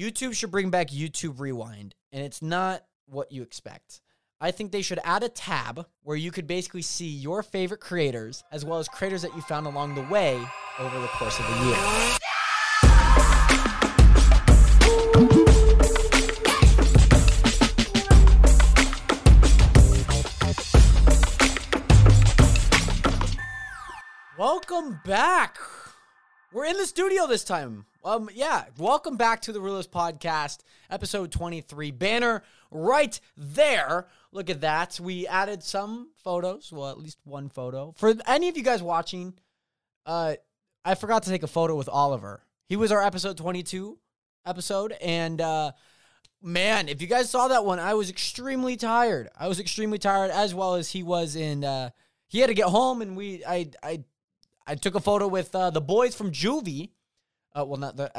YouTube should bring back YouTube Rewind, and it's not what you expect. I think they should add a tab where you could basically see your favorite creators as well as creators that you found along the way over the course of the year. Welcome back. We're in the studio this time. Um, yeah, welcome back to the Realest Podcast, episode 23. Banner right there. Look at that. We added some photos, well, at least one photo. For any of you guys watching, uh, I forgot to take a photo with Oliver. He was our episode 22 episode, and uh, man, if you guys saw that one, I was extremely tired. I was extremely tired, as well as he was in. Uh, he had to get home, and we, I, I, I took a photo with uh, the boys from Juvie. Uh, well, not the.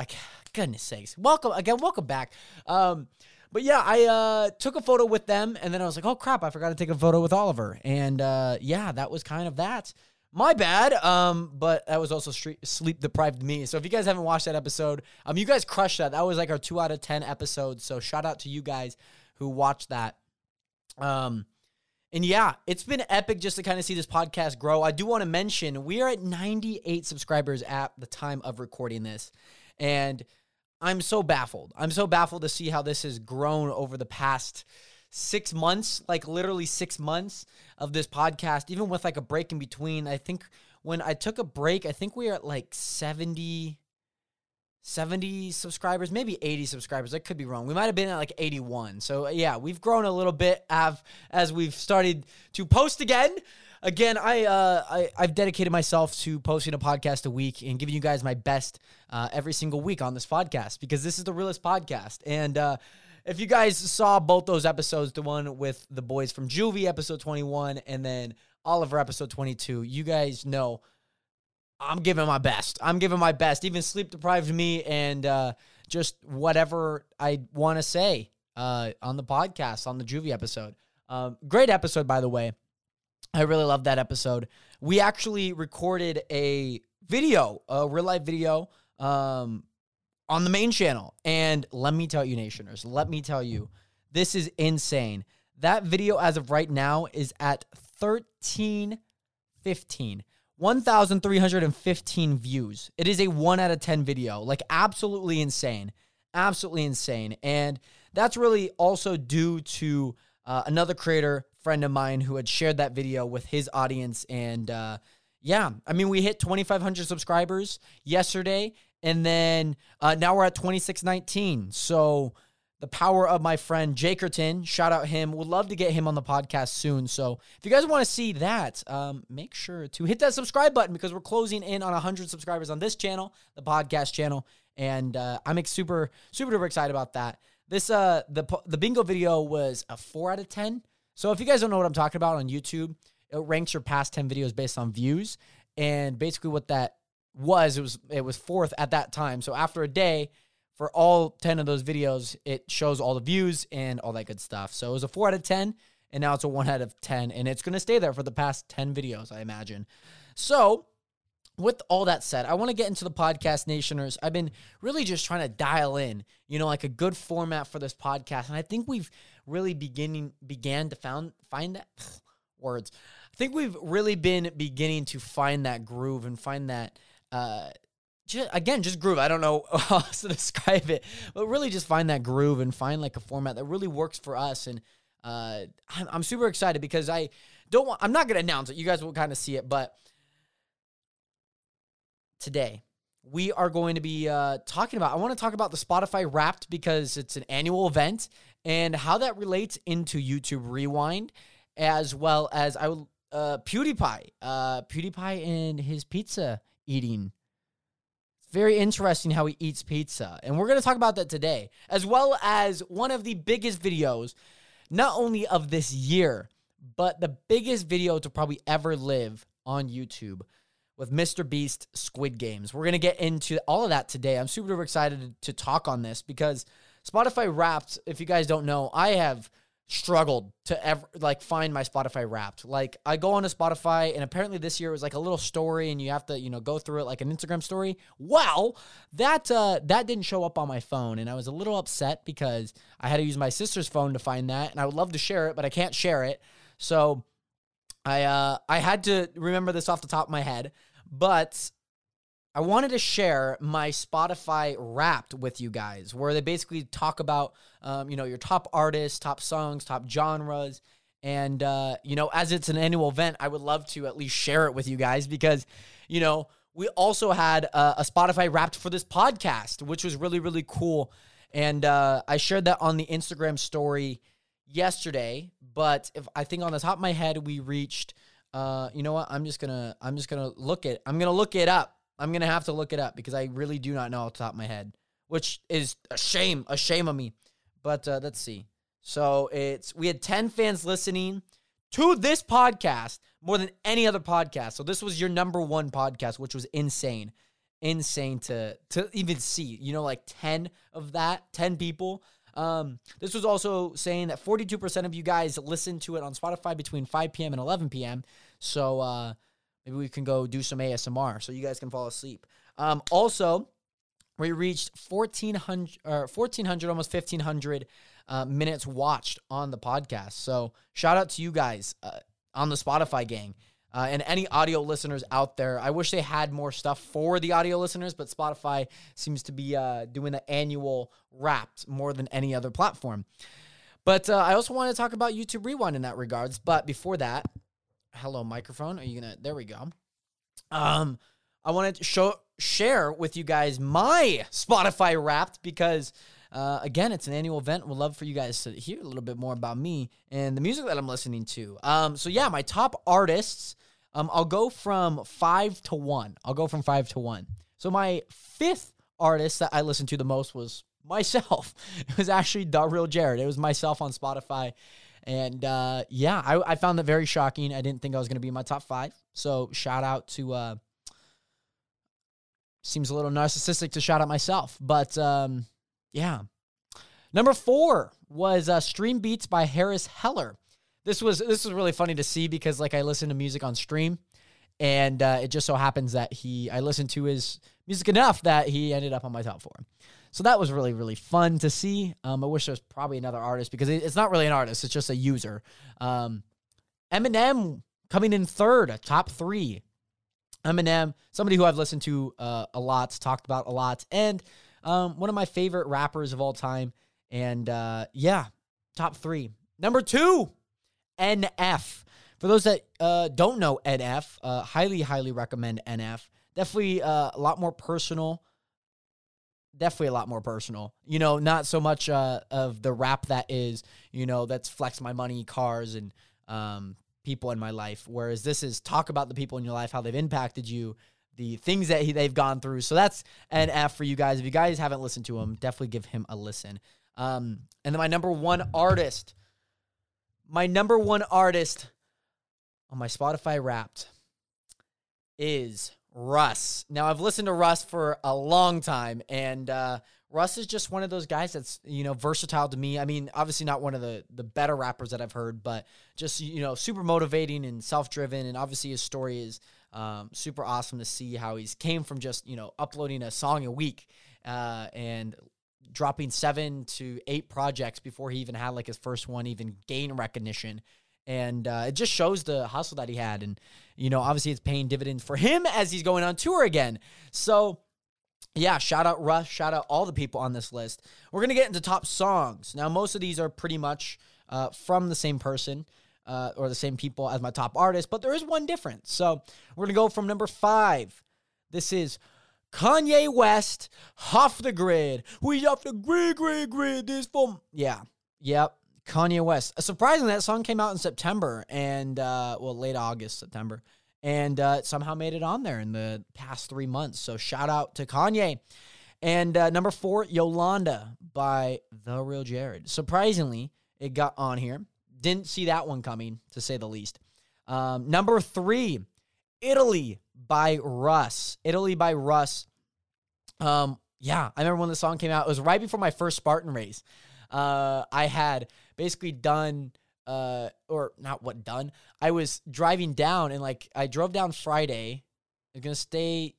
Goodness sakes! Welcome again. Welcome back. Um, but yeah, I uh, took a photo with them, and then I was like, "Oh crap! I forgot to take a photo with Oliver." And uh, yeah, that was kind of that. My bad. Um, but that was also street, sleep deprived me. So if you guys haven't watched that episode, um, you guys crushed that. That was like our two out of ten episodes. So shout out to you guys who watched that. Um, and yeah, it's been epic just to kind of see this podcast grow. I do want to mention we are at 98 subscribers at the time of recording this. And I'm so baffled. I'm so baffled to see how this has grown over the past six months, like literally six months of this podcast, even with like a break in between. I think when I took a break, I think we are at like 70, 70 subscribers, maybe 80 subscribers. I could be wrong. We might have been at like 81. So yeah, we've grown a little bit as we've started to post again. Again, I, uh, I I've dedicated myself to posting a podcast a week and giving you guys my best uh, every single week on this podcast because this is the realest podcast. And uh, if you guys saw both those episodes, the one with the boys from Juvie, episode 21, and then Oliver, episode 22, you guys know I'm giving my best. I'm giving my best. Even sleep deprived me and uh, just whatever I want to say uh, on the podcast, on the Juvie episode. Um, great episode, by the way. I really love that episode. We actually recorded a video, a real life video um, on the main channel. And let me tell you, Nationers, let me tell you, this is insane. That video, as of right now, is at 1315. 1,315 views. It is a 1 out of 10 video. Like, absolutely insane. Absolutely insane. And that's really also due to uh, another creator friend of mine who had shared that video with his audience. And uh, yeah, I mean, we hit 2,500 subscribers yesterday. And then uh, now we're at 2619. So the power of my friend Jakerton. Shout out him. Would love to get him on the podcast soon. So if you guys want to see that, um, make sure to hit that subscribe button because we're closing in on 100 subscribers on this channel, the podcast channel, and uh, I'm super super duper excited about that. This uh the the bingo video was a four out of ten. So if you guys don't know what I'm talking about on YouTube, it ranks your past 10 videos based on views, and basically what that was it was it was fourth at that time. So after a day for all 10 of those videos, it shows all the views and all that good stuff. So it was a 4 out of 10, and now it's a 1 out of 10, and it's going to stay there for the past 10 videos, I imagine. So, with all that said, I want to get into the podcast nationers. I've been really just trying to dial in, you know, like a good format for this podcast, and I think we've really beginning began to found find that words. I think we've really been beginning to find that groove and find that uh just, again, just groove. I don't know how else to describe it, but really just find that groove and find like a format that really works for us. And uh, I'm, I'm super excited because I don't want, I'm not going to announce it. You guys will kind of see it, but today we are going to be uh, talking about, I want to talk about the Spotify Wrapped because it's an annual event and how that relates into YouTube Rewind, as well as I will, uh, PewDiePie, uh, PewDiePie and his pizza eating very interesting how he eats pizza. And we're going to talk about that today, as well as one of the biggest videos, not only of this year, but the biggest video to probably ever live on YouTube with Mr. Beast Squid Games. We're going to get into all of that today. I'm super excited to talk on this because Spotify Wrapped, if you guys don't know, I have struggled to ever like find my Spotify wrapped. Like I go on to Spotify and apparently this year it was like a little story and you have to, you know, go through it like an Instagram story. Well, that uh that didn't show up on my phone and I was a little upset because I had to use my sister's phone to find that and I would love to share it, but I can't share it. So I uh I had to remember this off the top of my head, but I wanted to share my Spotify Wrapped with you guys, where they basically talk about, um, you know, your top artists, top songs, top genres, and uh, you know, as it's an annual event, I would love to at least share it with you guys because, you know, we also had uh, a Spotify Wrapped for this podcast, which was really really cool, and uh, I shared that on the Instagram story yesterday. But if I think on the top of my head, we reached. Uh, you know what? I'm just gonna I'm just gonna look it. I'm gonna look it up I'm gonna have to look it up because I really do not know off the top of my head, which is a shame, a shame of me. But uh, let's see. So it's we had 10 fans listening to this podcast more than any other podcast. So this was your number one podcast, which was insane, insane to to even see. You know, like 10 of that, 10 people. Um, this was also saying that 42% of you guys listened to it on Spotify between 5 p.m. and 11 p.m. So uh, Maybe we can go do some ASMR so you guys can fall asleep. Um, also, we reached 1,400, or 1,400 almost 1,500 uh, minutes watched on the podcast. So shout out to you guys uh, on the Spotify gang. Uh, and any audio listeners out there, I wish they had more stuff for the audio listeners, but Spotify seems to be uh, doing the annual wrapped more than any other platform. But uh, I also want to talk about YouTube Rewind in that regards. But before that, hello microphone. Are you gonna? There we go. Um, I wanted to show share with you guys my Spotify Wrapped because. Uh, again, it's an annual event. We'd love for you guys to hear a little bit more about me and the music that I'm listening to. Um, so yeah, my top artists. Um, I'll go from five to one. I'll go from five to one. So my fifth artist that I listened to the most was myself. It was actually real Jared. It was myself on Spotify. And uh, yeah, I, I, found that very shocking. I didn't think I was going to be in my top five. So shout out to. Uh, seems a little narcissistic to shout out myself, but um, yeah. Number four was uh, Stream Beats by Harris Heller. This was this was really funny to see because like I listen to music on stream, and uh, it just so happens that he I listened to his music enough that he ended up on my top four. So that was really, really fun to see. Um, I wish there was probably another artist because it's not really an artist, it's just a user. Um, Eminem coming in third, top three. Eminem, somebody who I've listened to uh, a lot, talked about a lot, and um, one of my favorite rappers of all time. And uh, yeah, top three. Number two, NF. For those that uh, don't know NF, uh, highly, highly recommend NF. Definitely uh, a lot more personal, definitely a lot more personal. You know, not so much uh, of the rap that is, you know, that's flex my money, cars, and um, people in my life. Whereas this is talk about the people in your life, how they've impacted you, the things that he, they've gone through. So that's NF for you guys. If you guys haven't listened to him, definitely give him a listen. Um, and then my number one artist, my number one artist on my Spotify Wrapped is Russ. Now I've listened to Russ for a long time, and uh, Russ is just one of those guys that's you know versatile to me. I mean, obviously not one of the the better rappers that I've heard, but just you know super motivating and self driven, and obviously his story is um, super awesome to see how he's came from just you know uploading a song a week uh, and dropping seven to eight projects before he even had like his first one even gain recognition and uh, it just shows the hustle that he had and you know obviously it's paying dividends for him as he's going on tour again so yeah shout out russ shout out all the people on this list we're gonna get into top songs now most of these are pretty much uh, from the same person uh, or the same people as my top artist but there is one difference so we're gonna go from number five this is Kanye West, off the grid. We off the grid, grid, grid. This from yeah, yep. Kanye West. Uh, surprisingly, that song came out in September and uh, well, late August, September, and uh, somehow made it on there in the past three months. So shout out to Kanye. And uh, number four, Yolanda by The Real Jared. Surprisingly, it got on here. Didn't see that one coming, to say the least. Um, number three, Italy by Russ. Italy by Russ. Um, yeah, I remember when the song came out. It was right before my first Spartan race. uh, I had basically done uh or not what done. I was driving down and like I drove down Friday. I'm gonna stay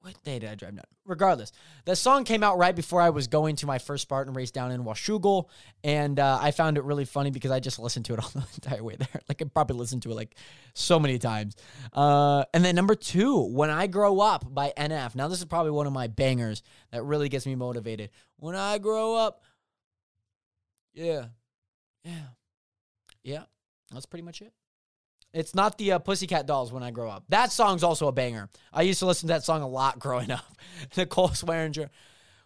what day did I drive down? Regardless, the song came out right before I was going to my first Spartan race down in Washougal, and uh, I found it really funny because I just listened to it all the entire way there. Like I probably listened to it like so many times. Uh, and then number two, "When I Grow Up" by NF. Now this is probably one of my bangers that really gets me motivated. When I grow up, yeah, yeah, yeah. That's pretty much it. It's not the uh, Pussycat Dolls when I grow up. That song's also a banger. I used to listen to that song a lot growing up. Nicole Scherzinger.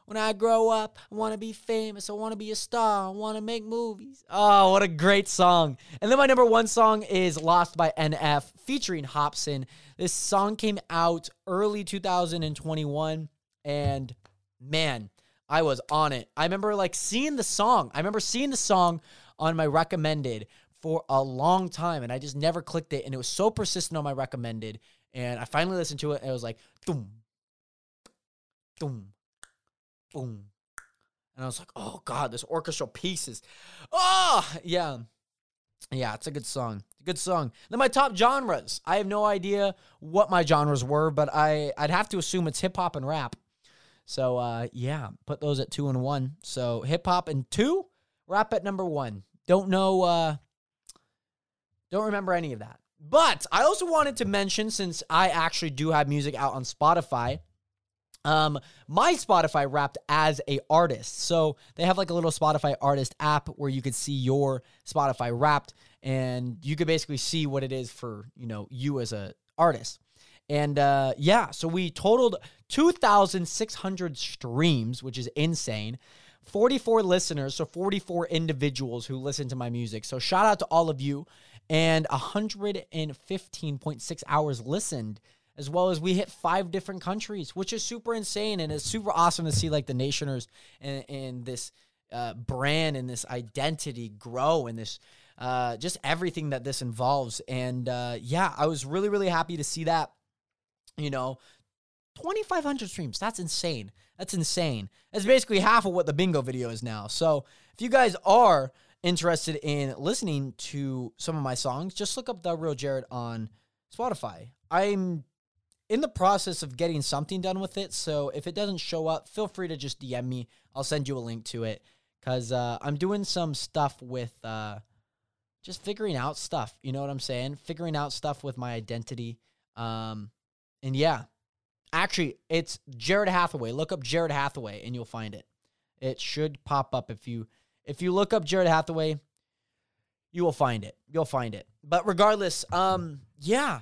When I grow up, I want to be famous. I want to be a star. I want to make movies. Oh, what a great song. And then my number one song is Lost by NF featuring Hopsin. This song came out early 2021. And man, I was on it. I remember like seeing the song. I remember seeing the song on my recommended for a long time and I just never clicked it. And it was so persistent on my recommended. And I finally listened to it and it was like, boom, boom, boom. And I was like, oh God, this orchestral pieces. Oh, yeah. Yeah, it's a good song. Good song. Then my top genres. I have no idea what my genres were, but I, I'd have to assume it's hip hop and rap. So uh, yeah, put those at two and one. So hip hop and two, rap at number one. Don't know uh, don't remember any of that. But I also wanted to mention, since I actually do have music out on Spotify, um, my Spotify wrapped as a artist. So they have like a little Spotify artist app where you could see your Spotify wrapped and you could basically see what it is for, you know, you as a artist. And uh, yeah, so we totaled 2,600 streams, which is insane. 44 listeners, so 44 individuals who listen to my music. So shout out to all of you. And 115.6 hours listened as well as we hit five different countries which is super insane. And it's super awesome to see like the nationers and, and this uh, brand and this identity grow and this uh, just everything that this involves. And uh, yeah i was really really happy to see that you know 2500 streams that's insane that's insane that's basically half of what the bingo video is now so if you guys are interested in listening to some of my songs, just look up The Real Jared on Spotify. I'm in the process of getting something done with it. So if it doesn't show up, feel free to just DM me. I'll send you a link to it because uh, I'm doing some stuff with uh, just figuring out stuff. You know what I'm saying? Figuring out stuff with my identity. Um, and yeah, actually, it's Jared Hathaway. Look up Jared Hathaway and you'll find it. It should pop up if you if you look up Jared Hathaway, you will find it. You'll find it. But regardless, um, yeah,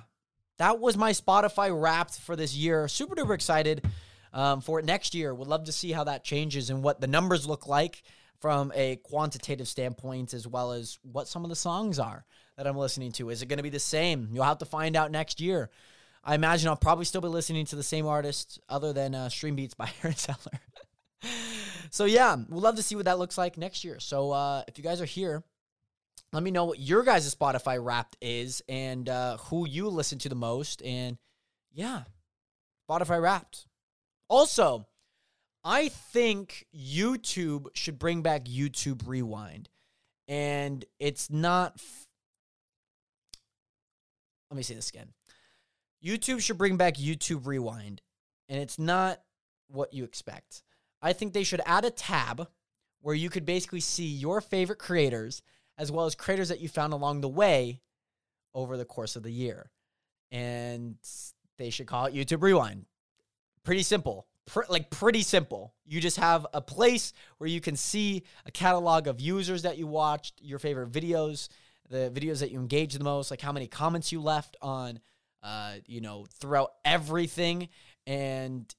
that was my Spotify wrapped for this year. Super duper excited um, for it next year. Would love to see how that changes and what the numbers look like from a quantitative standpoint, as well as what some of the songs are that I'm listening to. Is it going to be the same? You'll have to find out next year. I imagine I'll probably still be listening to the same artists other than uh, Stream Beats by Aaron Zeller so yeah, we'll love to see what that looks like next year. So uh, if you guys are here, let me know what your guys' Spotify Wrapped is and uh, who you listen to the most. And yeah, Spotify Wrapped. Also, I think YouTube should bring back YouTube Rewind. And it's not. F- Let me say this again. YouTube should bring back YouTube Rewind. And it's not what you expect. I think they should add a tab where you could basically see your favorite creators as well as creators that you found along the way over the course of the year. And they should call it YouTube Rewind. Pretty simple. Like pretty simple. You just have a place where you can see a catalog of users that you watched, your favorite videos, the videos that you engaged the most, like how many comments you left on uh, you know, throughout everything, and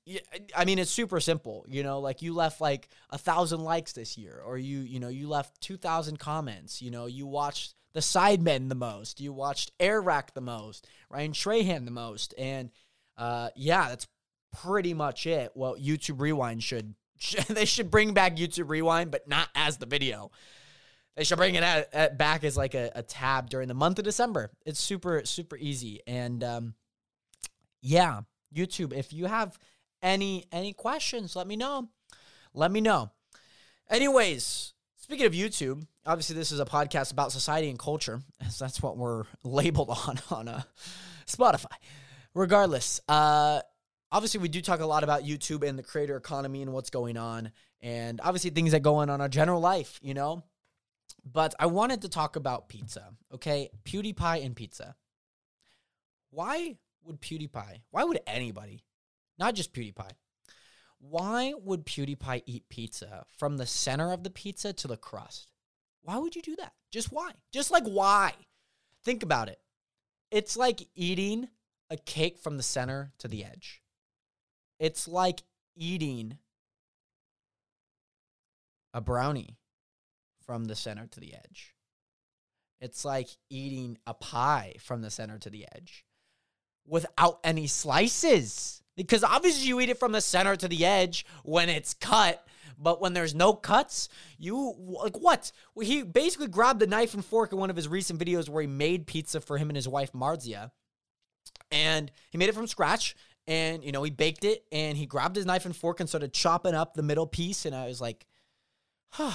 i mean it's super simple you know like you left like a thousand likes this year or you you know you left 2000 comments you know you watched the sidemen the most you watched Airrack the most ryan trahan the most and uh yeah that's pretty much it. Well youtube rewind should they should bring back youtube rewind but not as the video they should bring it at, at back as like a, a tab during the month of december it's super super easy and um yeah YouTube. If you have any any questions, let me know. Let me know. Anyways, Speaking of YouTube, obviously this is a podcast about society and culture, that's what we're labeled on on uh, Spotify. Regardless, uh, obviously we do talk a lot about YouTube and the creator economy and what's going on, and obviously things that go on on our general life, you know. But I wanted to talk about pizza, okay? PewDiePie and pizza. Why would PewDiePie? Why would anybody, not just PewDiePie, why would PewDiePie eat pizza from the center of the pizza to the crust? Why would you do that? Just why? Just like why? Think about it. It's like eating a cake from the center to the edge. It's like eating a brownie from the center to the edge. It's like eating a pie from the center to the edge without any slices. Because obviously you eat it from the center to the edge when it's cut, but when there's no cuts, you like what? Well, he basically grabbed the knife and fork in one of his recent videos where he made pizza for him and his wife Marzia. And he made it from scratch and you know, he baked it and he grabbed his knife and fork and started chopping up the middle piece and I was like, "Huh,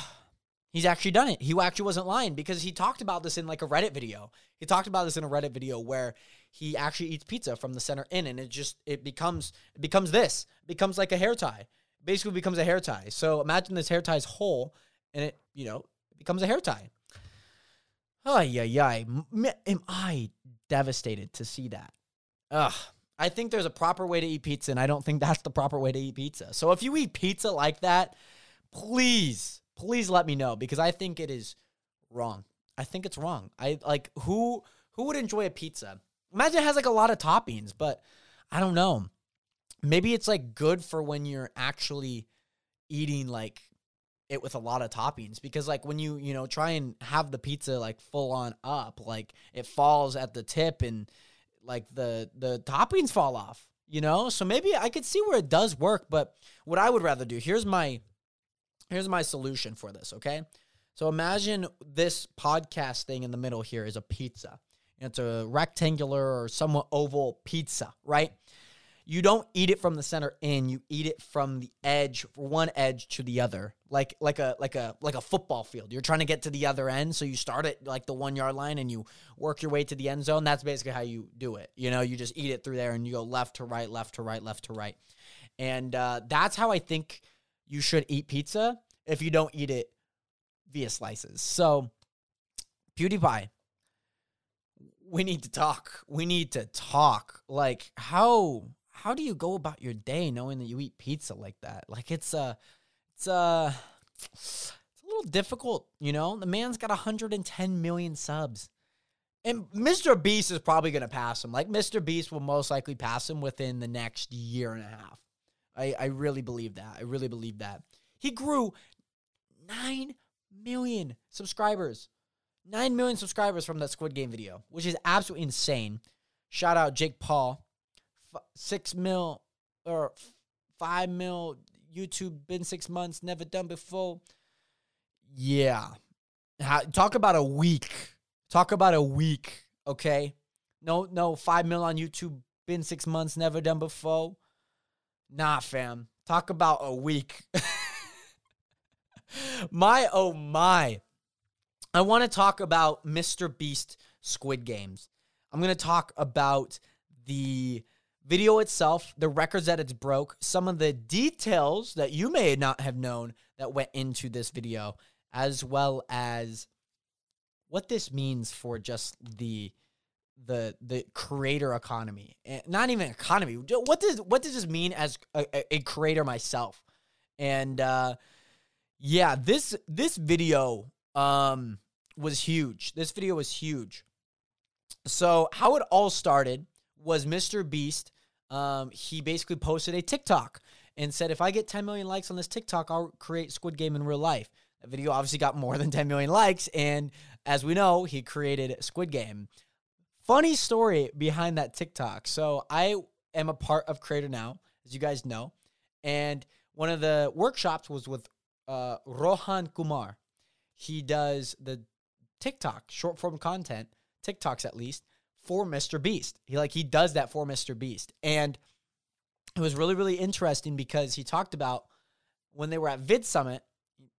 He's actually done it. He actually wasn't lying because he talked about this in like a Reddit video. He talked about this in a Reddit video where he actually eats pizza from the center in and it just it becomes it becomes this. It becomes like a hair tie. It basically becomes a hair tie. So imagine this hair tie is whole and it, you know, becomes a hair tie. Ay, ay, ay. Am I devastated to see that? Ugh. I think there's a proper way to eat pizza, and I don't think that's the proper way to eat pizza. So if you eat pizza like that, please please let me know because I think it is wrong. I think it's wrong. I like who who would enjoy a pizza? Imagine it has like a lot of toppings, but I don't know. Maybe it's like good for when you're actually eating like it with a lot of toppings because like when you, you know, try and have the pizza like full on up, like it falls at the tip and like the the toppings fall off, you know? So maybe I could see where it does work, but what I would rather do, here's my Here's my solution for this, okay? So imagine this podcast thing in the middle here is a pizza. It's a rectangular or somewhat oval pizza, right? You don't eat it from the center in, you eat it from the edge, from one edge to the other. Like like a like a like a football field. You're trying to get to the other end, so you start at like the 1-yard line and you work your way to the end zone. That's basically how you do it. You know, you just eat it through there and you go left to right, left to right, left to right. And uh, that's how I think you should eat pizza if you don't eat it via slices. So, PewDiePie, we need to talk. We need to talk. Like how how do you go about your day knowing that you eat pizza like that? Like it's a uh, it's a uh, it's a little difficult, you know? The man's got 110 million subs. And Mr. Beast is probably going to pass him. Like Mr. Beast will most likely pass him within the next year and a half. I, I really believe that. I really believe that. He grew 9 million subscribers. 9 million subscribers from that Squid Game video, which is absolutely insane. Shout out Jake Paul. F- 6 mil or 5 mil YouTube, been six months, never done before. Yeah. How, talk about a week. Talk about a week, okay? No, no, 5 mil on YouTube, been six months, never done before. Nah, fam. Talk about a week. my oh my. I want to talk about Mr. Beast Squid Games. I'm going to talk about the video itself, the records that it's broke, some of the details that you may not have known that went into this video, as well as what this means for just the the the creator economy. Not even economy. What does what does this mean as a, a creator myself? And uh yeah, this this video um was huge. This video was huge. So how it all started was Mr. Beast. Um, he basically posted a TikTok and said, if I get 10 million likes on this TikTok, I'll create Squid Game in real life. The video obviously got more than 10 million likes, and as we know, he created Squid Game. Funny story behind that TikTok. So I am a part of Creator Now, as you guys know, and one of the workshops was with uh, Rohan Kumar. He does the TikTok short form content, TikToks at least, for Mr. Beast. He like he does that for Mr. Beast. And it was really, really interesting because he talked about when they were at Vid Summit,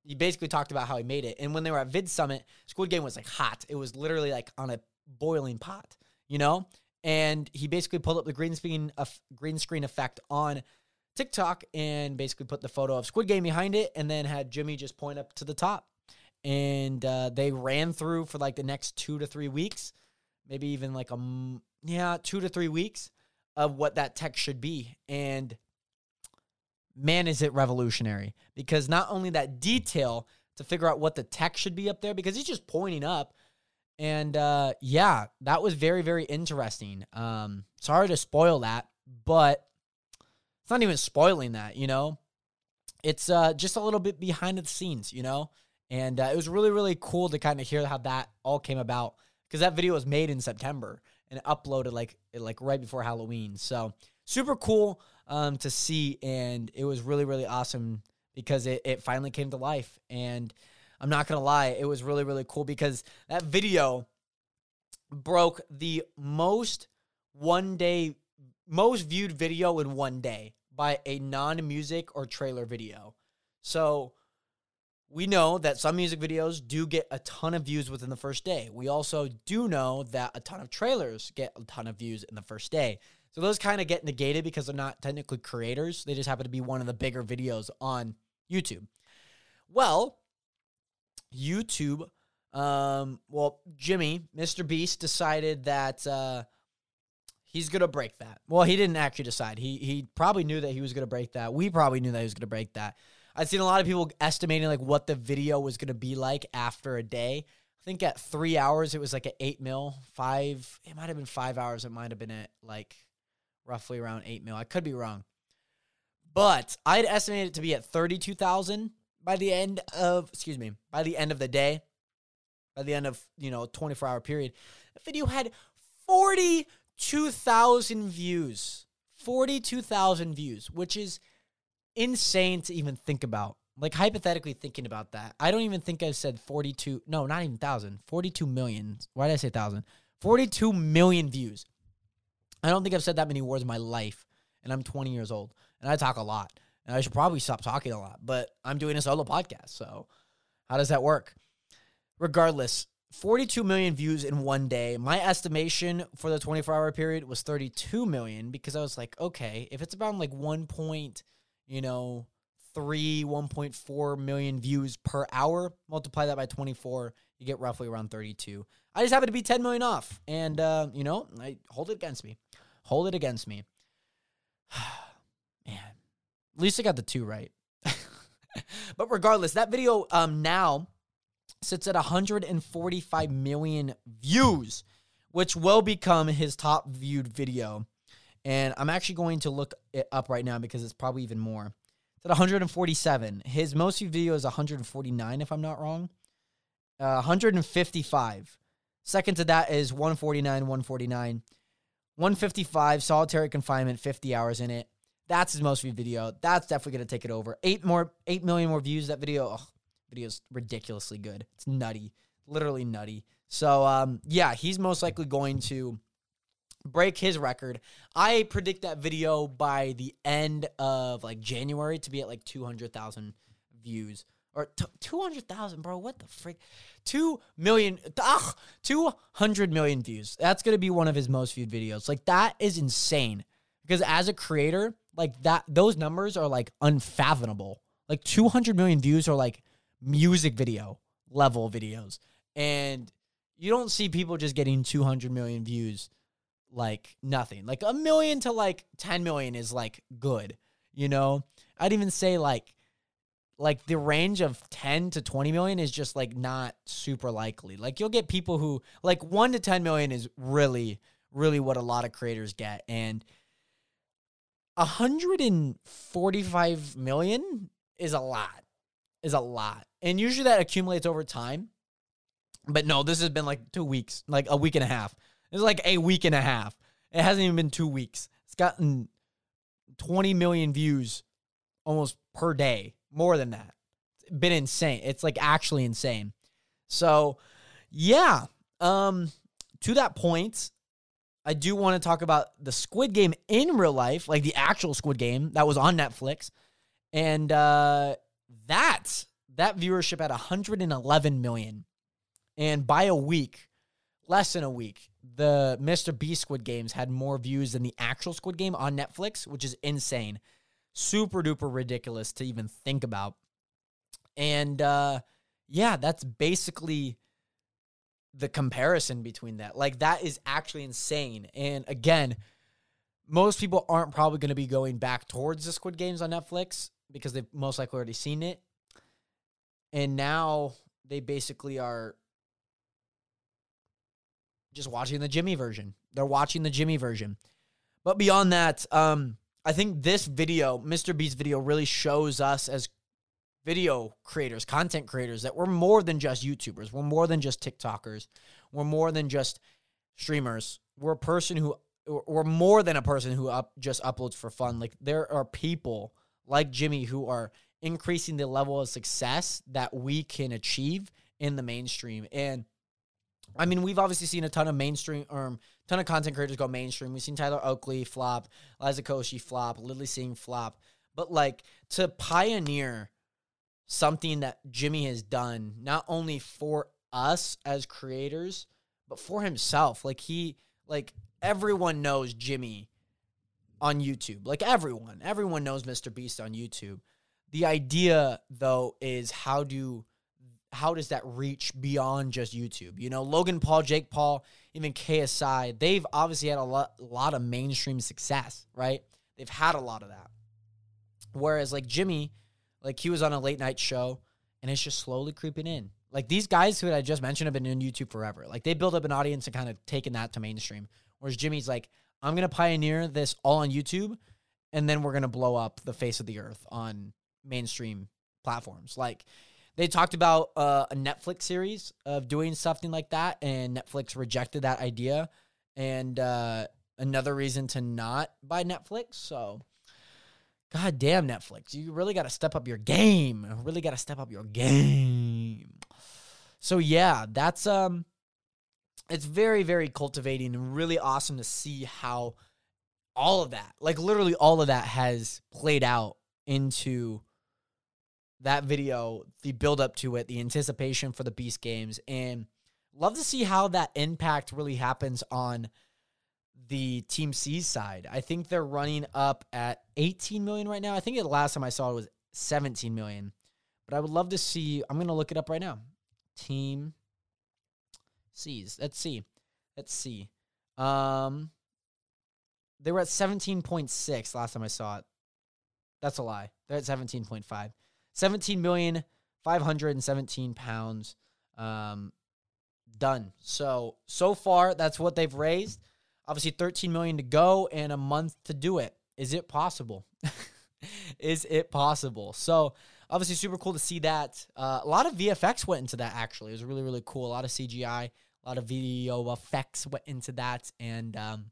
he basically talked about how he made it. And when they were at Vid Summit, Squid Game was like hot. It was literally like on a boiling pot, you know. And he basically pulled up the green screen uh, green screen effect on TikTok and basically put the photo of Squid Game behind it, and then had Jimmy just point up to the top. And uh, they ran through for like the next two to three weeks, maybe even like a yeah two to three weeks of what that text should be. And man, is it revolutionary because not only that detail to figure out what the text should be up there because he's just pointing up. And uh, yeah, that was very, very interesting. Um, sorry to spoil that, but it's not even spoiling that, you know? It's uh, just a little bit behind the scenes, you know? And uh, it was really, really cool to kind of hear how that all came about because that video was made in September and uploaded like like right before Halloween. So super cool um, to see, and it was really really awesome because it it finally came to life. And I'm not gonna lie, it was really really cool because that video broke the most one day most viewed video in one day by a non music or trailer video. So we know that some music videos do get a ton of views within the first day. We also do know that a ton of trailers get a ton of views in the first day. So those kind of get negated because they're not technically creators. They just happen to be one of the bigger videos on YouTube. Well, YouTube, um, well, Jimmy, Mr. Beast, decided that uh, he's gonna break that. Well, he didn't actually decide. He he probably knew that he was gonna break that. We probably knew that he was gonna break that. I've seen a lot of people estimating like what the video was going to be like after a day. I think at three hours it was like an eight mil. Five, it might have been five hours. It might have been at like roughly around eight mil. I could be wrong, but I'd estimate it to be at thirty-two thousand by the end of excuse me by the end of the day. By the end of you know twenty-four hour period, the video had forty-two thousand views. Forty-two thousand views, which is insane to even think about. Like hypothetically thinking about that. I don't even think I said 42, no, not even 1,000, 42 million. Why did I say 1,000? 42 million views. I don't think I've said that many words in my life, and I'm 20 years old, and I talk a lot. And I should probably stop talking a lot, but I'm doing a solo podcast, so how does that work? Regardless, 42 million views in one day. My estimation for the 24 hour period was 32 million because I was like, okay, if it's about like 1 point you know, three, 1.4 million views per hour. Multiply that by 24, you get roughly around 32. I just happen to be 10 million off. And, uh, you know, I hold it against me. Hold it against me. At least I got the two right. but regardless, that video um, now sits at 145 million views, which will become his top viewed video and I'm actually going to look it up right now because it's probably even more. It's at 147. His most viewed video is 149, if I'm not wrong. Uh, 155. Second to that is 149, 149. 155, solitary confinement, 50 hours in it. That's his most viewed video. That's definitely to take it over. Eight more, eight million more views. That video, oh, video's ridiculously good. It's nutty, literally nutty. So, um, yeah, he's most likely going to break his record. I predict that video by the end of like January to be at like 200,000 views or t- 200,000, bro. What the frick? 2 million, ugh, 200 million views. That's going to be one of his most viewed videos. Like that is insane because as a creator, like that, those numbers are like unfathomable. Like 200 million views are like music video level videos. And you don't see people just getting 200 million views like nothing. Like a million to like 10 million is like good, you know? I'd even say like like the range of 10 to 20 million is just like not super likely. Like you'll get people who like 1 to 10 million is really really what a lot of creators get and 145 million is a lot. Is a lot. And usually that accumulates over time. But no, this has been like 2 weeks, like a week and a half. It's like a week and a half. It hasn't even been two weeks. It's gotten 20 million views almost per day, more than that. It's been insane. It's like actually insane. So, yeah. Um, to that point, I do want to talk about the Squid Game in real life, like the actual Squid Game that was on Netflix. And uh, that that viewership at 111 million. And by a week, less than a week, the Mr. Beast Squid Games had more views than the actual Squid Game on Netflix, which is insane. Super duper ridiculous to even think about. And uh yeah, that's basically the comparison between that. Like that is actually insane. And again, most people aren't probably going to be going back towards the Squid Games on Netflix because they've most likely already seen it. And now they basically are just watching the Jimmy version. They're watching the Jimmy version. But beyond that, um, I think this video, Mr. Beast video, really shows us as video creators, content creators, that we're more than just YouTubers. We're more than just TikTokers. We're more than just streamers. We're a person who, we're more than a person who up just uploads for fun. Like there are people like Jimmy who are increasing the level of success that we can achieve in the mainstream. And I mean, we've obviously seen a ton of mainstream um, ton of content creators go mainstream. We've seen Tyler Oakley flop, Liza Koshy flop, Lilly Singh flop. But like to pioneer something that Jimmy has done, not only for us as creators, but for himself. Like he like everyone knows Jimmy on YouTube. Like everyone. Everyone knows Mr. Beast on YouTube. The idea though is how do how does that reach beyond just YouTube? You know, Logan Paul, Jake Paul, even KSI, they've obviously had a lot, a lot of mainstream success, right? They've had a lot of that. Whereas like Jimmy, like he was on a late night show and it's just slowly creeping in. Like these guys who I just mentioned have been in YouTube forever. Like they built up an audience and kind of taken that to mainstream. Whereas Jimmy's like, I'm gonna pioneer this all on YouTube, and then we're gonna blow up the face of the earth on mainstream platforms. Like they talked about uh, a Netflix series of doing something like that, and Netflix rejected that idea. And uh, another reason to not buy Netflix. So, god damn Netflix, you really got to step up your game. Really got to step up your game. So yeah, that's um, it's very very cultivating and really awesome to see how all of that, like literally all of that, has played out into that video, the build up to it, the anticipation for the Beast games, and love to see how that impact really happens on the Team Seas side. I think they're running up at 18 million right now. I think the last time I saw it was 17 million. But I would love to see, I'm going to look it up right now. Team Seas. Let's see. Let's see. Um they were at 17.6 last time I saw it. That's a lie. They're at 17.5. 17 million 517 pounds um, done. So so far that's what they've raised. Obviously 13 million to go and a month to do it. Is it possible? Is it possible? So obviously super cool to see that. Uh, a lot of VFX went into that actually. It was really really cool. A lot of CGI, a lot of video effects went into that and um,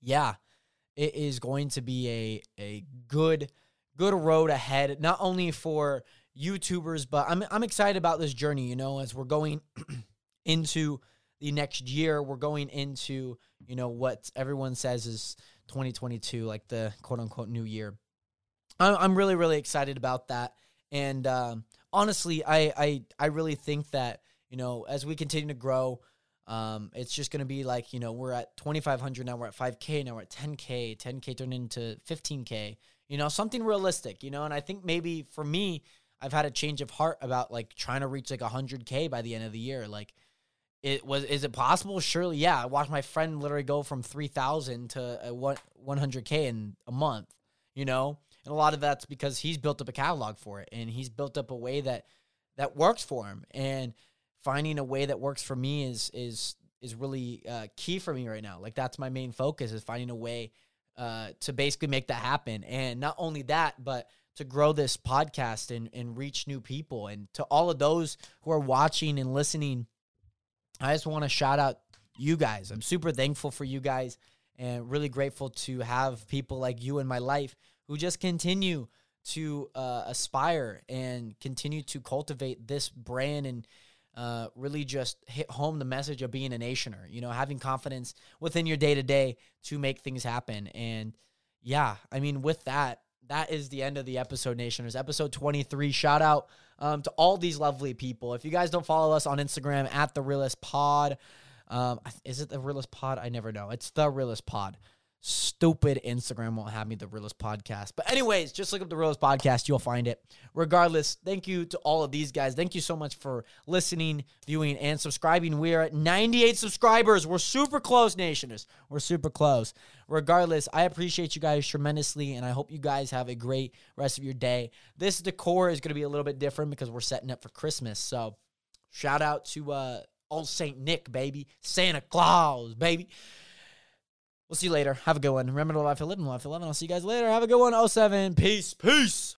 yeah, it is going to be a a good good road ahead, not only for YouTubers, but I'm I'm excited about this journey. You know, as we're going into the next year, we're going into you know what everyone says is 2022, like the quote unquote new year. I'm I'm really really excited about that, and um, honestly, I I I really think that you know as we continue to grow. Um, it's just going to be like, you know, we're at 2,500 now, we're at 5K, now we're at 10K, 10K turned into 15K you know, something realistic, you know, and I think maybe for me, I've had a change of heart about like trying to reach like 100K by the end of the year. Like, it was, is it possible? Surely, yeah. I watched my friend literally go from 3,000 to a 100K in a month, you know, and a lot of that's because he's built up a catalog for it and he's built up a way that, that works for him. And finding a way that works for me is, is, is really uh, key for me right now. Like, that's my main focus is finding a way uh, to basically make that happen. And not only that, but to grow this podcast and, and reach new people. And to all of those who are watching and listening, I just want to shout out you guys. I'm super thankful for you guys and really grateful to have people like you in my life who just continue to uh, aspire and continue to cultivate this brand and uh, really just hit home the message of being a nationer, you know, having confidence within your day to day to make things happen. And yeah, I mean, with that, that is the end of the episode, Nationers. Episode 23. Shout out um, to all these lovely people. If you guys don't follow us on Instagram at the realest pod, um, is it the realest pod? I never know. It's the realest pod stupid Instagram won't have me the realest podcast. But anyways, just look up the realest podcast, you'll find it. Regardless, thank you to all of these guys. Thank you so much for listening, viewing, and subscribing. We are at 98 subscribers. We're super close, nationers. We're super close. Regardless, I appreciate you guys tremendously, and I hope you guys have a great rest of your day. This decor is going to be a little bit different because we're setting up for Christmas. So shout out to uh old Saint Nick, baby. Santa Claus, baby. We'll see you later. Have a good one. Remember to life, live, and life, 11. I'll see you guys later. Have a good one. 07. Peace. Peace.